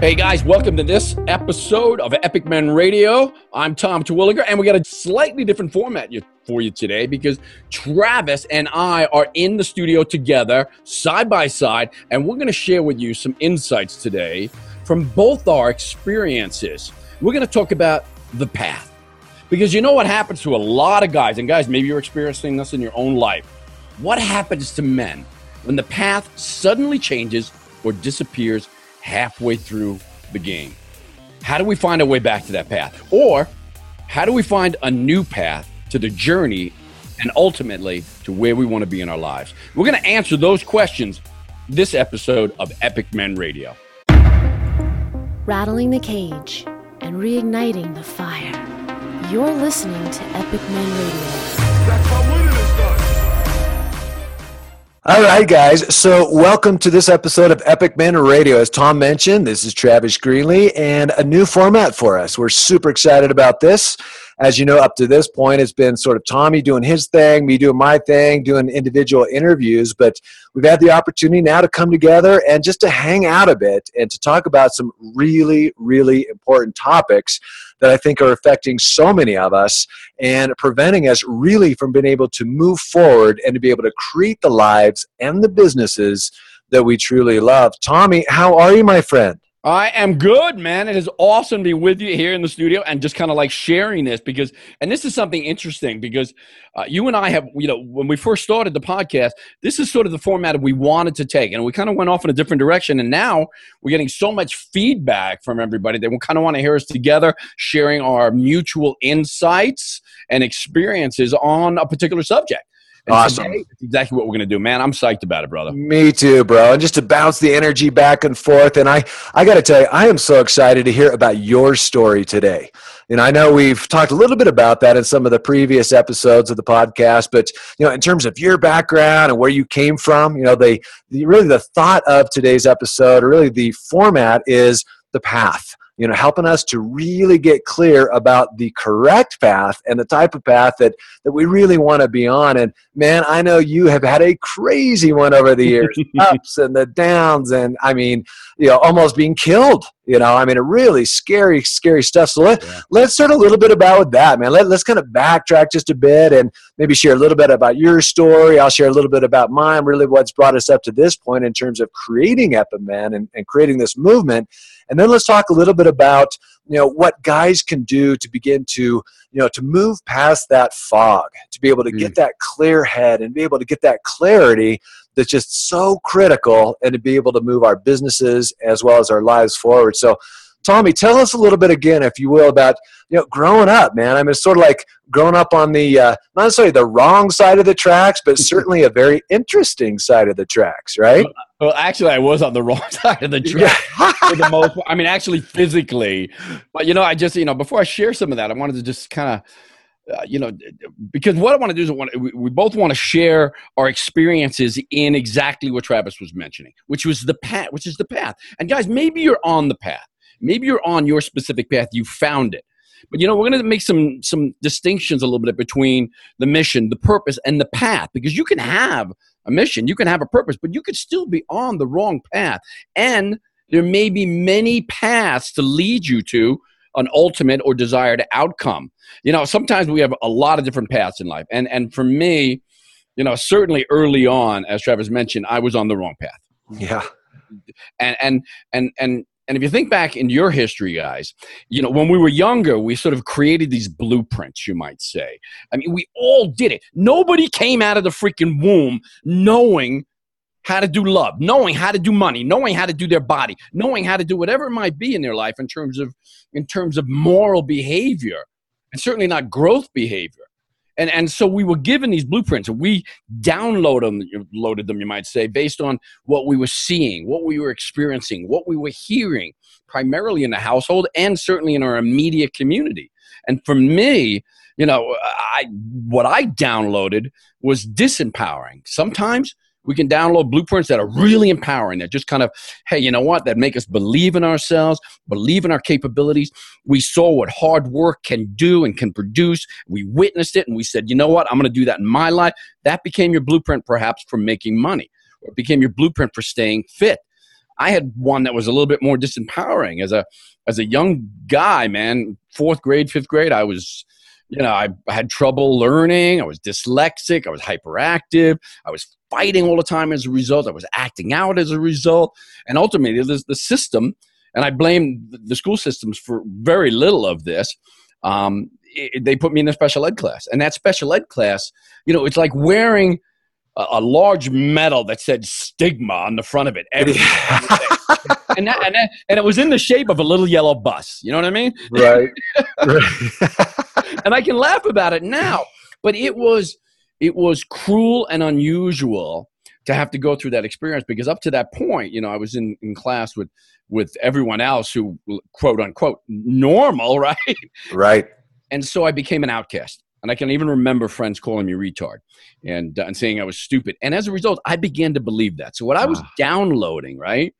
Hey guys, welcome to this episode of Epic Men Radio. I'm Tom Terwilliger, and we got a slightly different format for you today because Travis and I are in the studio together, side by side, and we're going to share with you some insights today from both our experiences. We're going to talk about the path because you know what happens to a lot of guys, and guys, maybe you're experiencing this in your own life. What happens to men when the path suddenly changes or disappears? Halfway through the game. How do we find our way back to that path? Or how do we find a new path to the journey and ultimately to where we want to be in our lives? We're going to answer those questions this episode of Epic Men Radio. Rattling the cage and reigniting the fire. You're listening to Epic Men Radio. All right, guys. So, welcome to this episode of Epic Men Radio. As Tom mentioned, this is Travis Greenlee and a new format for us. We're super excited about this as you know, up to this point, it's been sort of Tommy doing his thing, me doing my thing, doing individual interviews. But we've had the opportunity now to come together and just to hang out a bit and to talk about some really, really important topics that I think are affecting so many of us and preventing us really from being able to move forward and to be able to create the lives and the businesses that we truly love. Tommy, how are you, my friend? I am good, man. It is awesome to be with you here in the studio and just kind of like sharing this because, and this is something interesting because uh, you and I have, you know, when we first started the podcast, this is sort of the format we wanted to take, and we kind of went off in a different direction. And now we're getting so much feedback from everybody that we kind of want to hear us together, sharing our mutual insights and experiences on a particular subject. And awesome. Today, that's exactly what we're going to do, man. I'm psyched about it, brother. Me too, bro. And just to bounce the energy back and forth. And I, I got to tell you, I am so excited to hear about your story today. And I know we've talked a little bit about that in some of the previous episodes of the podcast, but you know, in terms of your background and where you came from, you know, they the, really the thought of today's episode, or really the format, is the path you know helping us to really get clear about the correct path and the type of path that that we really want to be on. And man i know you have had a crazy one over the years ups and the downs. And i mean you know almost being killed you know? I mean a really scary scary stuff. So let, yeah. let's start a little bit about that man. Let, let's kind of backtrack just a bit and maybe share a little bit about your story. I'll share a little bit about mine really what's brought us up to this point in terms of creating Epic Men and, and creating this movement. And then let's talk a little bit about you know what guys can do to begin to you know to move past that fog, to be able to mm. get that clear head and be able to get that clarity that's just so critical and to be able to move our businesses as well as our lives forward. So Tommy, tell us a little bit again, if you will, about you know growing up, man. I mean, it's sort of like growing up on the uh, not necessarily the wrong side of the tracks, but certainly a very interesting side of the tracks, right? Well, actually, I was on the wrong side of the track for the most. I mean, actually, physically, but you know, I just you know before I share some of that, I wanted to just kind of. Uh, you know, because what I want to do is I want we, we both want to share our experiences in exactly what Travis was mentioning, which was the path, which is the path. And guys, maybe you're on the path. Maybe you're on your specific path. You found it. But you know, we're going to make some some distinctions a little bit between the mission, the purpose, and the path, because you can have a mission, you can have a purpose, but you could still be on the wrong path, and there may be many paths to lead you to an ultimate or desired outcome. You know, sometimes we have a lot of different paths in life, and and for me, you know, certainly early on, as Travis mentioned, I was on the wrong path. Yeah, and and and and and if you think back in your history, guys, you know, when we were younger, we sort of created these blueprints, you might say. I mean, we all did it. Nobody came out of the freaking womb knowing how to do love, knowing how to do money, knowing how to do their body, knowing how to do whatever it might be in their life in terms of in terms of moral behavior, and certainly not growth behavior. And and so we were given these blueprints. And we download them loaded them you might say based on what we were seeing what we were experiencing what we were hearing primarily in the household and certainly in our immediate community. And for me you know i what i downloaded was disempowering. Sometimes we can download blueprints that are really empowering, that just kind of, hey, you know what, that make us believe in ourselves, believe in our capabilities. We saw what hard work can do and can produce. We witnessed it and we said, you know what, I'm going to do that in my life. That became your blueprint, perhaps, for making money, or became your blueprint for staying fit. I had one that was a little bit more disempowering as a as a young guy, man. Fourth grade, fifth grade, I was you know, I, I had trouble learning. I was dyslexic. I was hyperactive. I was fighting all the time as a result. I was acting out as a result. And ultimately, the, the system, and I blame the school systems for very little of this. Um, it, they put me in a special ed class, and that special ed class, you know, it's like wearing a, a large medal that said stigma on the front of it. Every and, that, and, that, and it was in the shape of a little yellow bus. You know what I mean? Right. right. and I can laugh about it now, but it was it was cruel and unusual to have to go through that experience because up to that point, you know, I was in, in class with with everyone else who quote unquote normal, right? Right. And so I became an outcast. And I can even remember friends calling me retard and, uh, and saying I was stupid. And as a result, I began to believe that. So what I was downloading, right,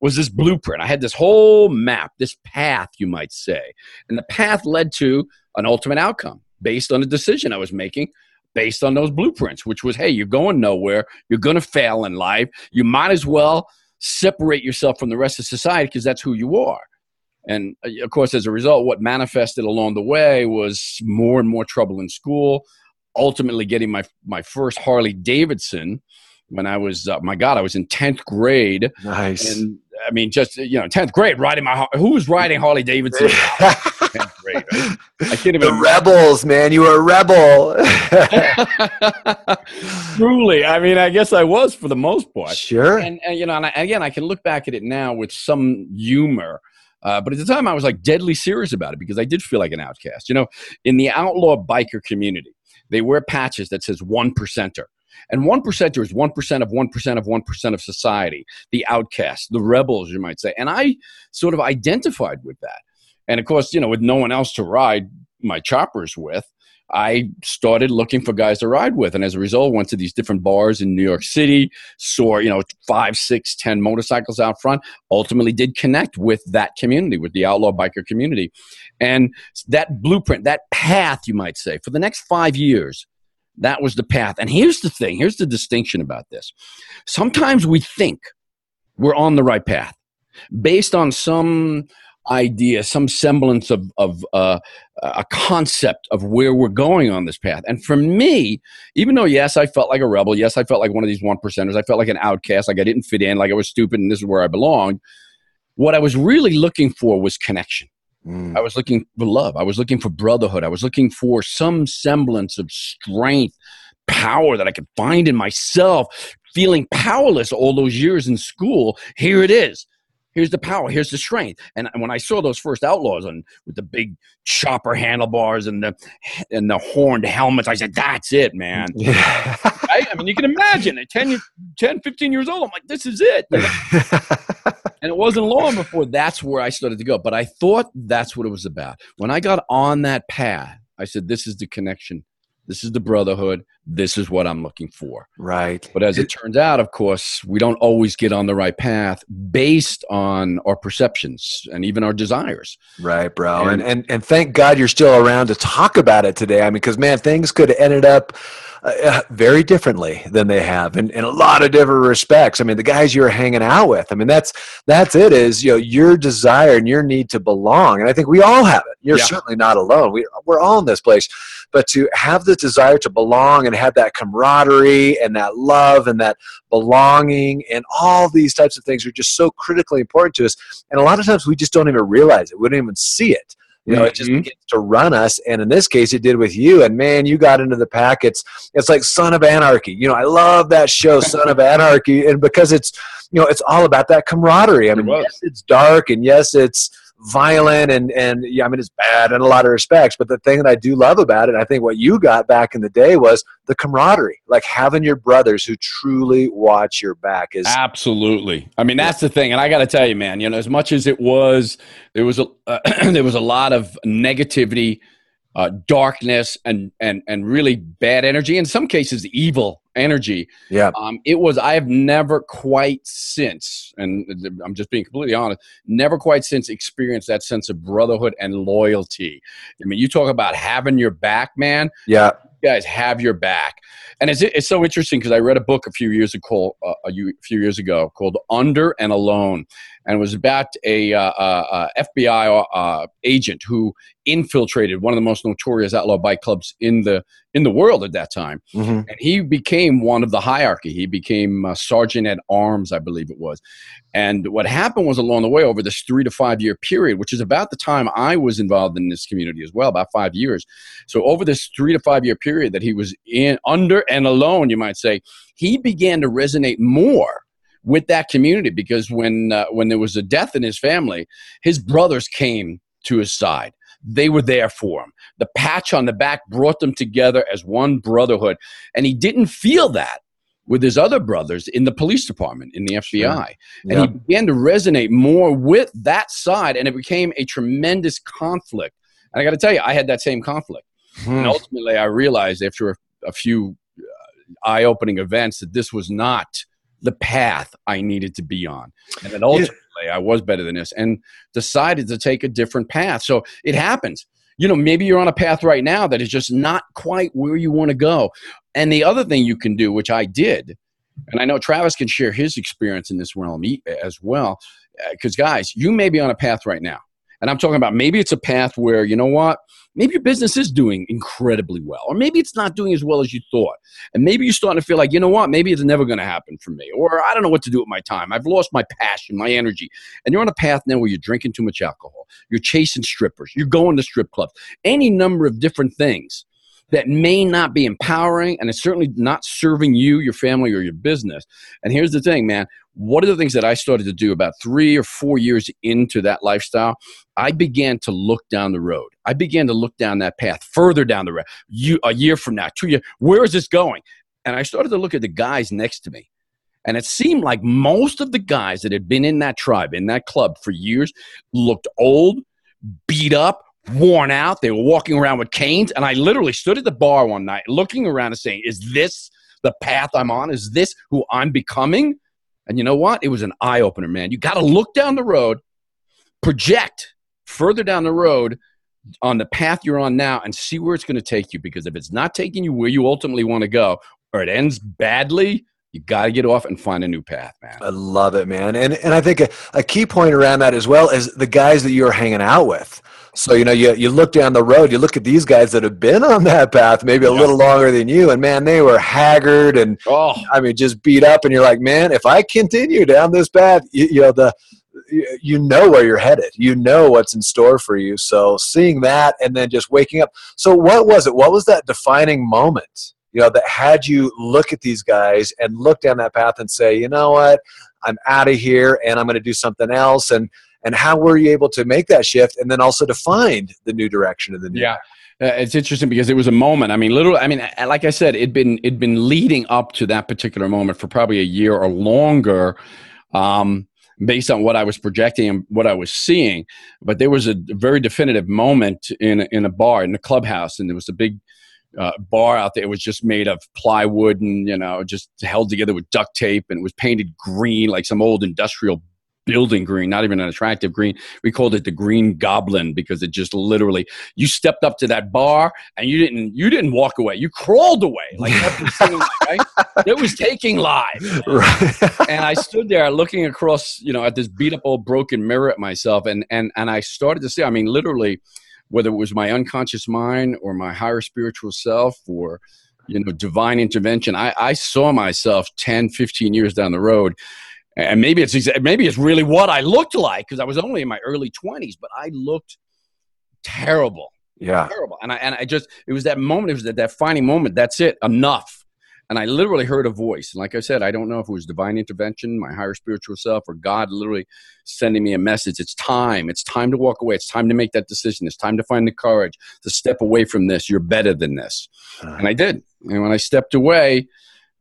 was this blueprint. I had this whole map, this path, you might say. And the path led to an ultimate outcome based on a decision I was making based on those blueprints, which was, hey, you're going nowhere. You're going to fail in life. You might as well separate yourself from the rest of society because that's who you are. And uh, of course, as a result, what manifested along the way was more and more trouble in school. Ultimately, getting my my first Harley Davidson when I was, uh, my God, I was in tenth grade. Nice. And I mean, just you know, tenth grade, riding my who was riding Harley Davidson? tenth grade. Right? I can't even. The rebels, man, you were a rebel. Truly, I mean, I guess I was for the most part. Sure. And, and you know, and I, again, I can look back at it now with some humor. Uh, but at the time, I was like deadly serious about it because I did feel like an outcast. You know, in the outlaw biker community, they wear patches that says one percenter. And one percenter is one percent of one percent of one percent of society, the outcasts, the rebels, you might say. And I sort of identified with that. And of course, you know, with no one else to ride my choppers with, I started looking for guys to ride with, and as a result, went to these different bars in New York City, saw you know five, six, ten motorcycles out front. Ultimately, did connect with that community, with the outlaw biker community, and that blueprint, that path, you might say, for the next five years, that was the path. And here's the thing: here's the distinction about this. Sometimes we think we're on the right path based on some idea, some semblance of, of uh, a concept of where we're going on this path. And for me, even though, yes, I felt like a rebel, yes, I felt like one of these one percenters, I felt like an outcast, like I didn't fit in, like I was stupid, and this is where I belonged. What I was really looking for was connection. Mm. I was looking for love. I was looking for brotherhood. I was looking for some semblance of strength, power that I could find in myself. Feeling powerless all those years in school, here it is here's the power here's the strength. And when i saw those first outlaws and with the big chopper handlebars and the and the horned helmets i said that's it man. Yeah. right? i mean you can imagine at 10, 10 15 years old i'm like this is it. And it wasn't long before that's where i started to go. But i thought that's what it was about. When i got on that path i said this is the connection. This is the brotherhood. This is what I'm looking for. Right. But as it, turns out, of course, we don't always get on the right path based on our perceptions and even our desires. Right, bro. And and, and, and thank God you're still around to talk about it today. I mean, because man, things could have ended up uh, very differently than they have in, in a lot of different respects. I mean, the guys you're hanging out with, I mean, that's that's it is, you know, your desire and your need to belong. And I think we all have it. You're yeah. certainly not alone. We, we're all in this place. But to have the desire to belong and have that camaraderie and that love and that belonging and all these types of things are just so critically important to us. And a lot of times we just don't even realize it. We don't even see it. You know, it just mm-hmm. begins to run us. And in this case, it did with you. And man, you got into the pack. It's it's like Son of Anarchy. You know, I love that show, Son of Anarchy, and because it's you know, it's all about that camaraderie. I mean, it yes, it's dark, and yes, it's violent and and yeah, I mean it's bad in a lot of respects. But the thing that I do love about it, I think what you got back in the day was the camaraderie, like having your brothers who truly watch your back. Is absolutely. I mean that's the thing, and I got to tell you, man. You know, as much as it was, there was a uh, there was a lot of negativity uh, darkness and and and really bad energy in some cases evil energy. Yeah. Um, it was i have never quite since and i'm just being completely honest never quite since experienced that sense of brotherhood and loyalty. I mean you talk about having your back man. Yeah. Guys have your back. And it's, it's so interesting because I read a book a few years ago, uh, a few years ago called Under and Alone, and it was about a, uh, uh, uh FBI uh, agent who infiltrated one of the most notorious outlaw bike clubs in the in the world at that time, mm-hmm. and he became one of the hierarchy. He became sergeant at arms, I believe it was. And what happened was along the way, over this three to five year period, which is about the time I was involved in this community as well, about five years. So over this three to five year period that he was in under and alone, you might say, he began to resonate more with that community because when uh, when there was a death in his family, his brothers came to his side. They were there for him. The patch on the back brought them together as one brotherhood, and he didn't feel that with his other brothers in the police department in the FBI, sure. and he began to resonate more with that side, and it became a tremendous conflict. And I got to tell you, I had that same conflict, hmm. and ultimately, I realized after a, a few uh, eye-opening events that this was not the path I needed to be on. And then ultimately, yeah. I was better than this and decided to take a different path. So it happens. You know, maybe you're on a path right now that is just not quite where you want to go. And the other thing you can do, which I did, and I know Travis can share his experience in this realm as well, because guys, you may be on a path right now and I'm talking about maybe it's a path where, you know what, maybe your business is doing incredibly well, or maybe it's not doing as well as you thought. And maybe you're starting to feel like, you know what, maybe it's never going to happen for me, or I don't know what to do with my time. I've lost my passion, my energy. And you're on a path now where you're drinking too much alcohol, you're chasing strippers, you're going to strip clubs, any number of different things that may not be empowering and it's certainly not serving you, your family, or your business. And here's the thing, man. What are the things that I started to do about three or four years into that lifestyle? I began to look down the road. I began to look down that path further down the road. You, a year from now, two years, where is this going? And I started to look at the guys next to me. And it seemed like most of the guys that had been in that tribe, in that club for years, looked old, beat up, worn out. They were walking around with canes. And I literally stood at the bar one night looking around and saying, Is this the path I'm on? Is this who I'm becoming? And you know what? It was an eye opener, man. You got to look down the road, project further down the road on the path you're on now and see where it's going to take you. Because if it's not taking you where you ultimately want to go or it ends badly, you got to get off and find a new path, man. I love it, man. And and I think a, a key point around that as well is the guys that you're hanging out with. So, you know, you, you look down the road, you look at these guys that have been on that path maybe a yeah. little longer than you, and man, they were haggard and, oh. I mean, just beat up. And you're like, man, if I continue down this path, you, you know, the, you know where you're headed. You know what's in store for you. So seeing that and then just waking up. So what was it? What was that defining moment? You know, that had you look at these guys and look down that path and say, you know what, I'm out of here and I'm going to do something else. And and how were you able to make that shift and then also to find the new direction of the new yeah uh, it's interesting because it was a moment. I mean, literally. I mean, like I said, it'd been it'd been leading up to that particular moment for probably a year or longer, um, based on what I was projecting and what I was seeing. But there was a very definitive moment in in a bar in the clubhouse, and there was a big uh, bar out there. It was just made of plywood and you know just held together with duct tape, and it was painted green like some old industrial building green, not even an attractive green. We called it the Green Goblin because it just literally you stepped up to that bar and you didn't you didn't walk away. You crawled away like right? It was taking live. Right. and I stood there looking across, you know, at this beat up old broken mirror at myself and and and I started to see, I mean, literally, whether it was my unconscious mind or my higher spiritual self or you know divine intervention I, I saw myself 10 15 years down the road and maybe it's maybe it's really what I looked like because I was only in my early twenties, but I looked terrible. Yeah, terrible. And I and I just it was that moment. It was that that defining moment. That's it. Enough. And I literally heard a voice. And like I said, I don't know if it was divine intervention, my higher spiritual self, or God literally sending me a message. It's time. It's time to walk away. It's time to make that decision. It's time to find the courage to step away from this. You're better than this. Uh-huh. And I did. And when I stepped away,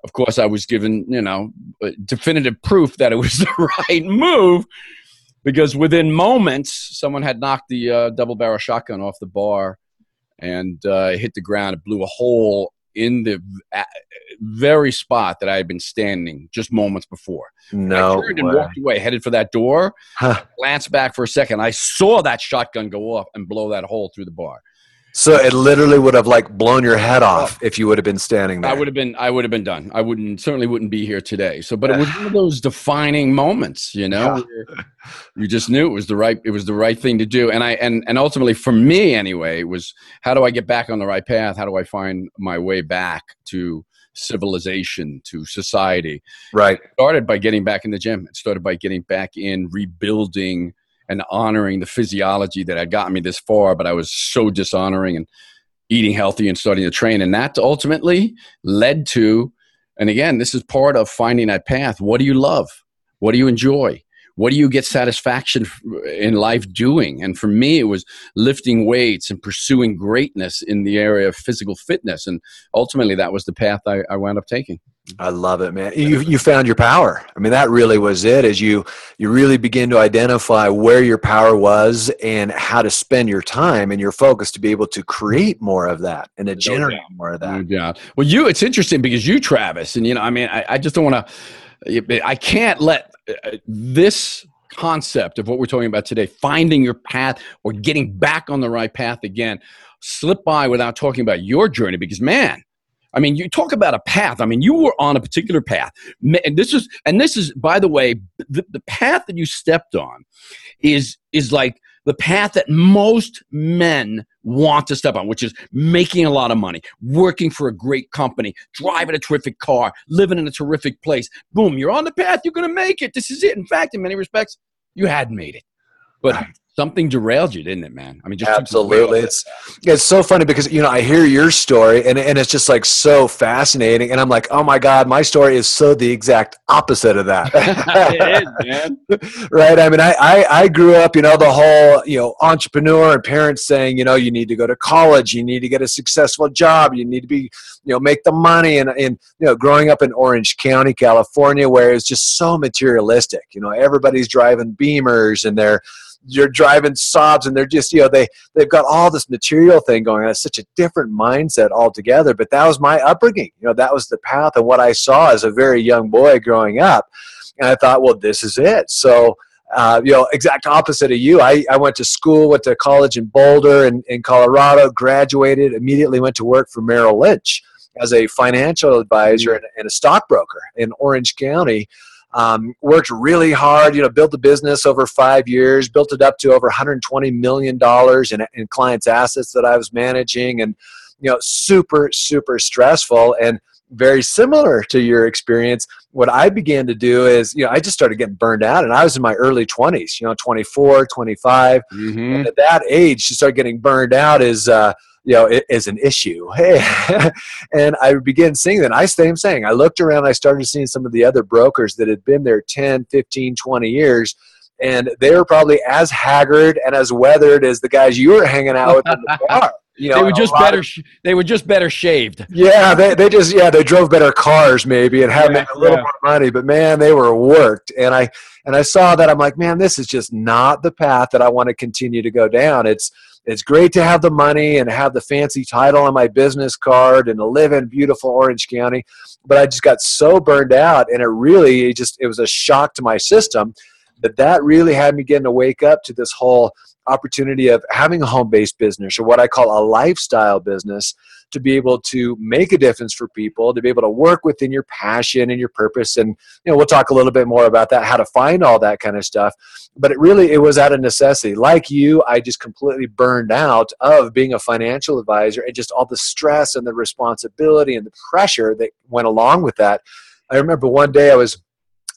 of course, I was given, you know, definitive proof that it was the right move because within moments, someone had knocked the uh, double barrel shotgun off the bar and uh, hit the ground. It blew a hole in the very spot that I had been standing just moments before. No, I turned and walked away, headed for that door. Huh. Glanced back for a second. I saw that shotgun go off and blow that hole through the bar. So it literally would have like blown your head off if you would have been standing there. I would have been I would have been done. I wouldn't certainly wouldn't be here today. So but it was one of those defining moments, you know. Yeah. You just knew it was the right it was the right thing to do. And I and and ultimately for me anyway, it was how do I get back on the right path? How do I find my way back to civilization, to society? Right. It started by getting back in the gym. It started by getting back in rebuilding and honoring the physiology that had gotten me this far, but I was so dishonoring and eating healthy and starting to train. And that ultimately led to, and again, this is part of finding that path. What do you love? What do you enjoy? What do you get satisfaction in life doing? And for me, it was lifting weights and pursuing greatness in the area of physical fitness. And ultimately, that was the path I, I wound up taking. I love it, man. You you found your power. I mean, that really was it. As you you really begin to identify where your power was and how to spend your time and your focus to be able to create more of that and to generate more of that. Yeah. Well, you. It's interesting because you, Travis, and you know, I mean, I, I just don't want to. I can't let uh, this concept of what we're talking about today, finding your path or getting back on the right path again, slip by without talking about your journey. Because man I mean, you talk about a path. I mean, you were on a particular path, and this is, and this is, by the way, the, the path that you stepped on is is like the path that most men want to step on, which is making a lot of money, working for a great company, driving a terrific car, living in a terrific place. Boom, you're on the path. You're going to make it. This is it. In fact, in many respects, you had made it. But something derailed you, didn't it, man? I mean, just absolutely. It's it's so funny because you know I hear your story and and it's just like so fascinating, and I'm like, oh my god, my story is so the exact opposite of that. it is, man. right? I mean, I, I I grew up, you know, the whole you know entrepreneur and parents saying, you know, you need to go to college, you need to get a successful job, you need to be, you know, make the money, and and you know, growing up in Orange County, California, where it's just so materialistic. You know, everybody's driving Beamers and they're you're driving Saabs and they're just you know they they've got all this material thing going on. It's such a different mindset altogether but that was my upbringing. You know that was the path of what i saw as a very young boy growing up. And i thought well this is it. So uh, you know, exact opposite of you. I, I went to school, went to college in Boulder in, in Colorado, graduated, immediately went to work for Merrill Lynch as a financial advisor and, and a stockbroker in Orange County. Um, worked really hard, you know, built the business over five years, built it up to over 120 million dollars in, in clients' assets that I was managing, and you know, super super stressful and very similar to your experience. What I began to do is, you know, I just started getting burned out, and I was in my early 20s, you know, 24, 25. Mm-hmm. And at that age, to start getting burned out is. Uh, you know, is an issue. Hey, and I began seeing that. I same saying, I looked around, I started seeing some of the other brokers that had been there 10, 15, 20 years, and they were probably as haggard and as weathered as the guys you were hanging out with in the bar. You know, they were just better. Of, they were just better shaved. Yeah, they, they just yeah they drove better cars maybe and had Yeah, a little yeah. more money, but man, they were worked. And I and I saw that I'm like, man, this is just not the path that I want to continue to go down. It's it's great to have the money and have the fancy title on my business card and to live in beautiful Orange County, but I just got so burned out, and it really just it was a shock to my system that that really had me getting to wake up to this whole opportunity of having a home-based business or what I call a lifestyle business to be able to make a difference for people, to be able to work within your passion and your purpose. And you know, we'll talk a little bit more about that, how to find all that kind of stuff. But it really it was out of necessity. Like you, I just completely burned out of being a financial advisor and just all the stress and the responsibility and the pressure that went along with that. I remember one day I was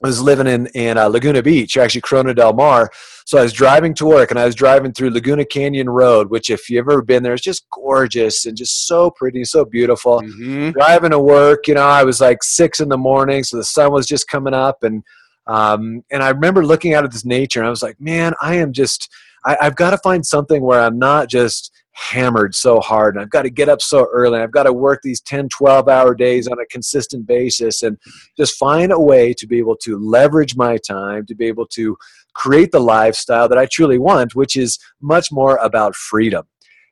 I was living in in uh, Laguna Beach, actually Corona del Mar. So I was driving to work, and I was driving through Laguna Canyon Road, which, if you've ever been there, is just gorgeous and just so pretty, so beautiful. Mhm. Driving to work, you know, I was like six in the morning, so the sun was just coming up, and um, and I remember looking out at this nature, and I was like, man, I am just, I, I've got to find something where I'm not just hammered so hard and I've got to get up so early I've got to work these 10 12 hour days on a consistent basis and just find a way to be able to leverage my time to be able to create the lifestyle that I truly want which is much more about freedom.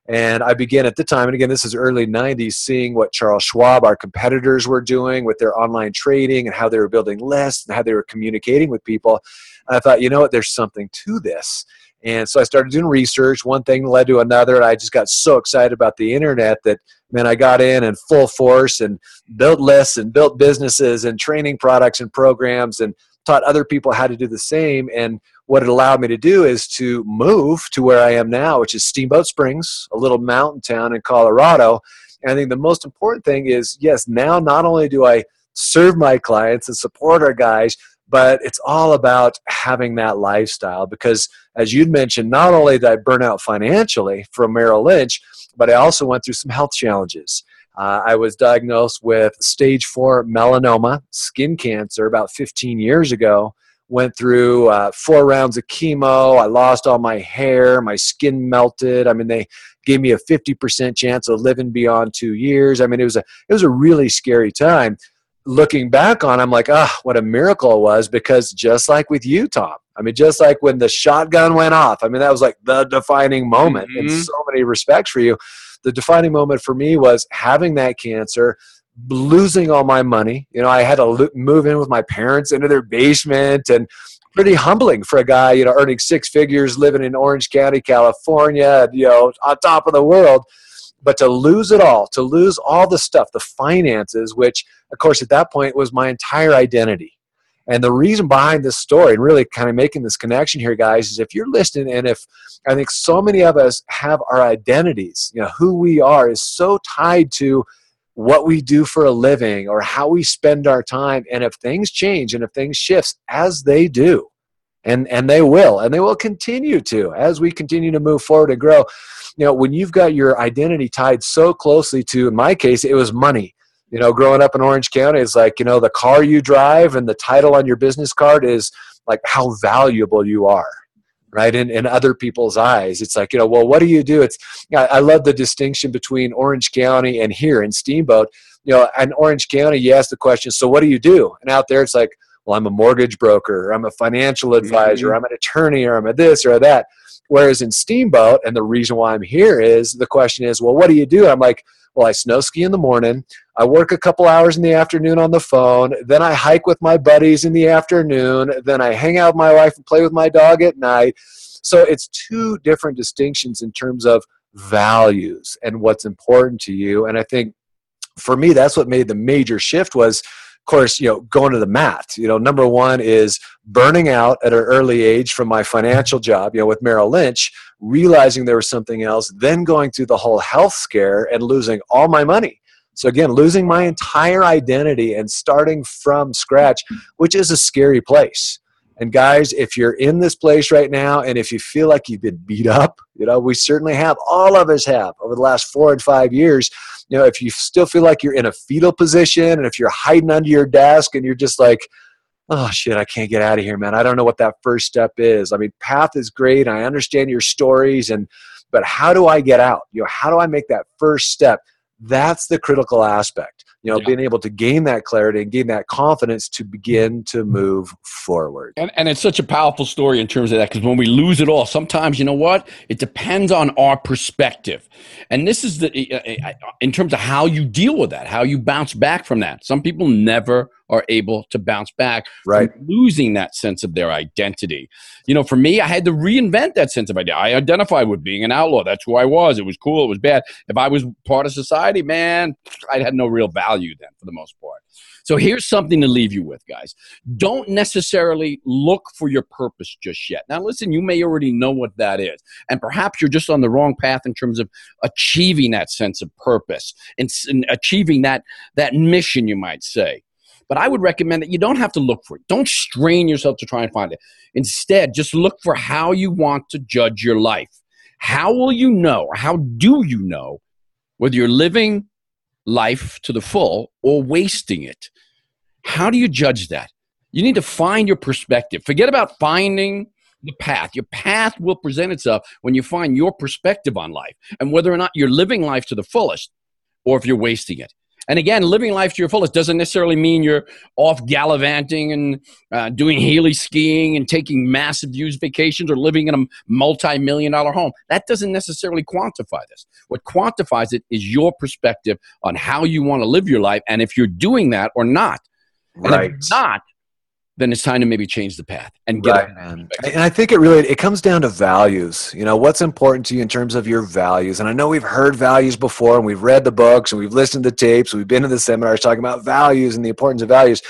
And I began at the time and again this is early 90s seeing what Charles Schwab our competitors were doing with their online trading and how they were building lists and how they were communicating with people. And I thought you know what? There's something to this And so I started doing research. One thing led to another. And I just got so excited about the internet that, man, I got in in full force and built lists and built businesses and training products and programs and taught other people how to do the same. And what it allowed me to do is to move to where I am now, which is Steamboat Springs, a little mountain town in Colorado. And I think the most important thing is yes, now not only do I serve my clients and support our guys, but it's all about having that lifestyle because as you'd mentioned not only did i burn out financially from merrill lynch but i also went through some health challenges. Uh, i was diagnosed with stage four melanoma skin cancer about 15 years ago. Went through uh, four rounds of chemo. I lost all my hair. My skin melted. I mean they gave me a 50% chance of living beyond two years. I mean it was a it was a really scary time looking back on, I'm like, ah, oh, what a miracle it was because just like with you, Tom, I mean, just like when the shotgun went off, I mean, that was like the defining moment mm-hmm. in so many respects for you. The defining moment for me was having that cancer, losing all my money. You know, I had to move in with my parents into their basement and pretty humbling for a guy, you know, earning six figures, living in Orange County, California, you know, on top of the world but to lose it all, to lose all the stuff, the finances, which, of course, at that point was my entire identity. And the reason behind this story, and really kind of making this connection here, guys, is if you're listening, and if I think so many of us have our identities, you know, who we are is so tied to what we do for a living or how we spend our time. And if things change and if things shifts, as they do, and and they will, and they will continue to as we continue to move forward and grow. You know when you've got your identity tied so closely to in my case it was money. You know growing up in orange county it's like you know the car you drive and the title on your business card is like how valuable you are right in, in other people's eyes. It's like you know well what do you do? It's I, love the distinction between orange county and here in steamboat. You know in orange county you ask the question so what do you do? And out there it's like well i'm a mortgage broker or i'm a financial advisor mm-hmm. i'm an attorney or i'm a this or a that Whereas in Steamboat, and the reason why I'm here is the question is, well, what do you do? I'm like, well, I snow ski in the morning. I work a couple hours in the afternoon on the phone. Then I hike with my buddies in the afternoon. Then I hang out with my wife and play with my dog at night. So it's two different distinctions in terms of values and what's important to you. And I think for me, that's what made the major shift was course, you know, going to the mat. You know, number one is burning out at an early age from my financial job, you know, with Merrill Lynch, realizing there was something else, then going through the whole health scare and losing all my money. So again, losing my entire identity and starting from scratch, which is a scary place. And guys, if you're in this place right now and if you feel like you've been beat up, you know, we certainly have, all of us have over the last four and five years. You know, if you still feel like you're in a fetal position and if you're hiding under your desk and you're just like, oh shit, I can't get out of here, man. I don't know what that first step is. I mean, path is great. I understand your stories and but how do I get out? You know, how do I make that first step? That's the critical aspect you know yeah. being able to gain that clarity and gain that confidence to begin to move forward. And, and it's such a powerful story in terms of that because when we lose it all sometimes you know what? It depends on our perspective. And this is the eh, eh, eh, in terms of how you deal with that how you bounce back from that. Some people never are able to bounce back right. losing that sense of their identity. You know for me i had to reinvent that sense of identity i identified with being an outlaw. That's who i was. It was cool. It was bad. If i was part of society man i had no real value then for the most part so here's something to leave you with, guys. Don't necessarily look for your purpose just yet. Now, listen, you may already know what that is. And perhaps you're just on the wrong path in terms of achieving that sense of purpose and, and achieving that, that mission, you might say. But I would recommend that you don't have to look for it. Don't strain yourself to try and find it. Instead, just look for how you want to judge your life. How will you know, or how do you know, whether you're living life to the full or wasting it? How do you judge that? You need to find your perspective. Forget about finding the path. Your path will present itself when you find your perspective on life and whether or not you're living life to the fullest or if you're wasting it. And again, living life to your fullest doesn't necessarily mean you're off gallivanting and uh, doing heli skiing and taking massive views vacations or living in a multi million dollar home. That doesn't necessarily quantify this. What quantifies it is your perspective on how you want to live your life and if you're doing that or not. Right. If not, then it's time to maybe change the path and get right. And I think it really it comes down to values. You know, what's important to you in terms of your values. And I know we've heard values before and we've read the books and we've listened to tapes, we've been to the seminars talking about values and the importance of values.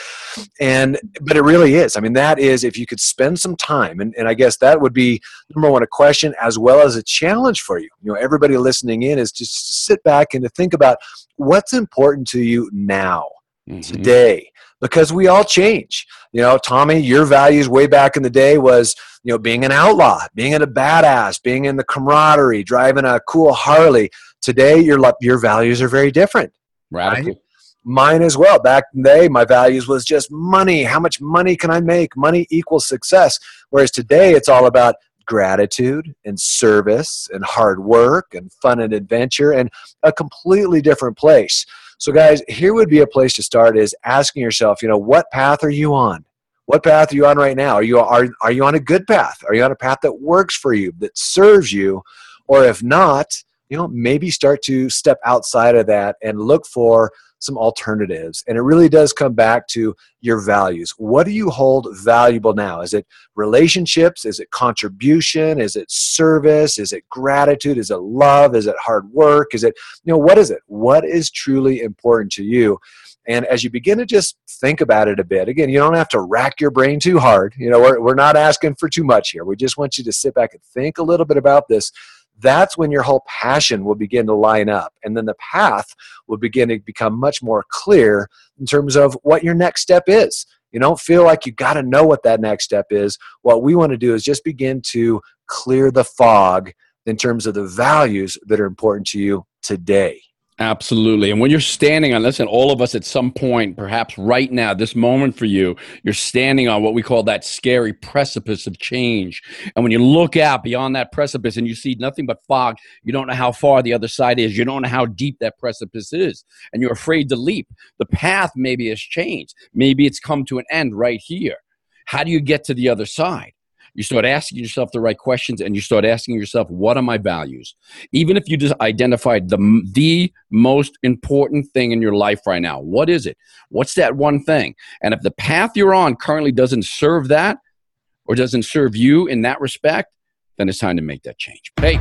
And but it really is. I mean, that is if you could spend some time and, and I guess that would be number one a question as well as a challenge for you. You know, everybody listening in is just to sit back and to think about what's important to you now, mm-hmm. today because we all change. You know, Tommy, your values way back in the day was, you know, being an outlaw, being a badass, being in the camaraderie, driving a cool Harley. Today, your your values are very different. Radical. Right? Mine as well. Back in the day, my values was just money. How much money can I make? Money equals success. Whereas today, it's all about gratitude and service and hard work and fun and adventure and a completely different place. So, guys, here would be a place to start is asking yourself, you know, what path are you on? What path are you on right now? Are you are are you on a good path? Are you on a path that works for you, that serves you? Or if not, you know, maybe start to step outside of that and look for some alternatives. And it really does come back to your values. What do you hold valuable now? Is it relationships? Is it contribution? Is it service? Is it gratitude? Is it love? Is it hard work? Is it, you know, what is it? What is truly important to you? And as you begin to just think about it a bit, again, you don't have to rack your brain too hard. You know, we're, we're not asking for too much here. We just want you to sit back and think a little bit about this that's when your whole passion will begin to line up. And then the path will begin to become much more clear in terms of what your next step is. You don't feel like you got to know what that next step is. What we want to do is just begin to clear the fog in terms of the values that are important to you today. Absolutely. And when you're standing on, listen, all of us at some point, perhaps right now, this moment for you, you're standing on what we call that scary precipice of change. And when you look out beyond that precipice and you see nothing but fog, you don't know how far the other side is. You don't know how deep that precipice is. And you're afraid to leap. The path maybe has changed. Maybe it's come to an end right here. How do you get to the other side? You start asking yourself the right questions and you start asking yourself what are my values? Even if you just identified the the most important thing in your life right now what is it? What's that one thing? And if the path you're on currently doesn't serve that or doesn't serve you in that respect then it's time to make that change. Hey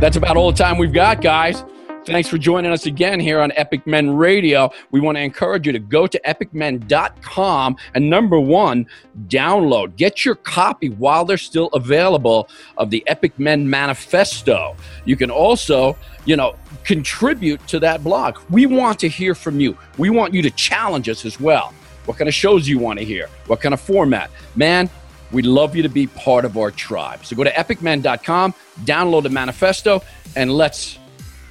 that's about all the time we've got guys Thanks for joining us again here on Epic Men Radio. We want to encourage you to go to epicmen.com and number one, download, get your copy while they're still available of the Epic Men Manifesto. You can also, you know, contribute to that blog. We want to hear from you. We want you to challenge us as well. What kind of shows you want to hear? What kind of format? Man, We'd love you to be part of our tribe. So go to epicmen.com, download the manifesto, and let's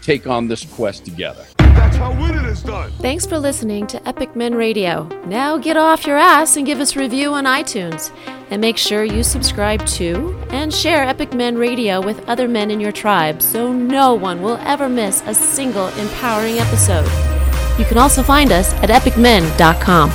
take on this quest together. That's how winning is done. Thanks for listening to Epic Men Radio. Now get off your ass and give us a review on iTunes. And make sure you subscribe to and share Epic Men Radio with other men in your tribe so no one will ever miss a single empowering episode. You can also find us at epicmen.com.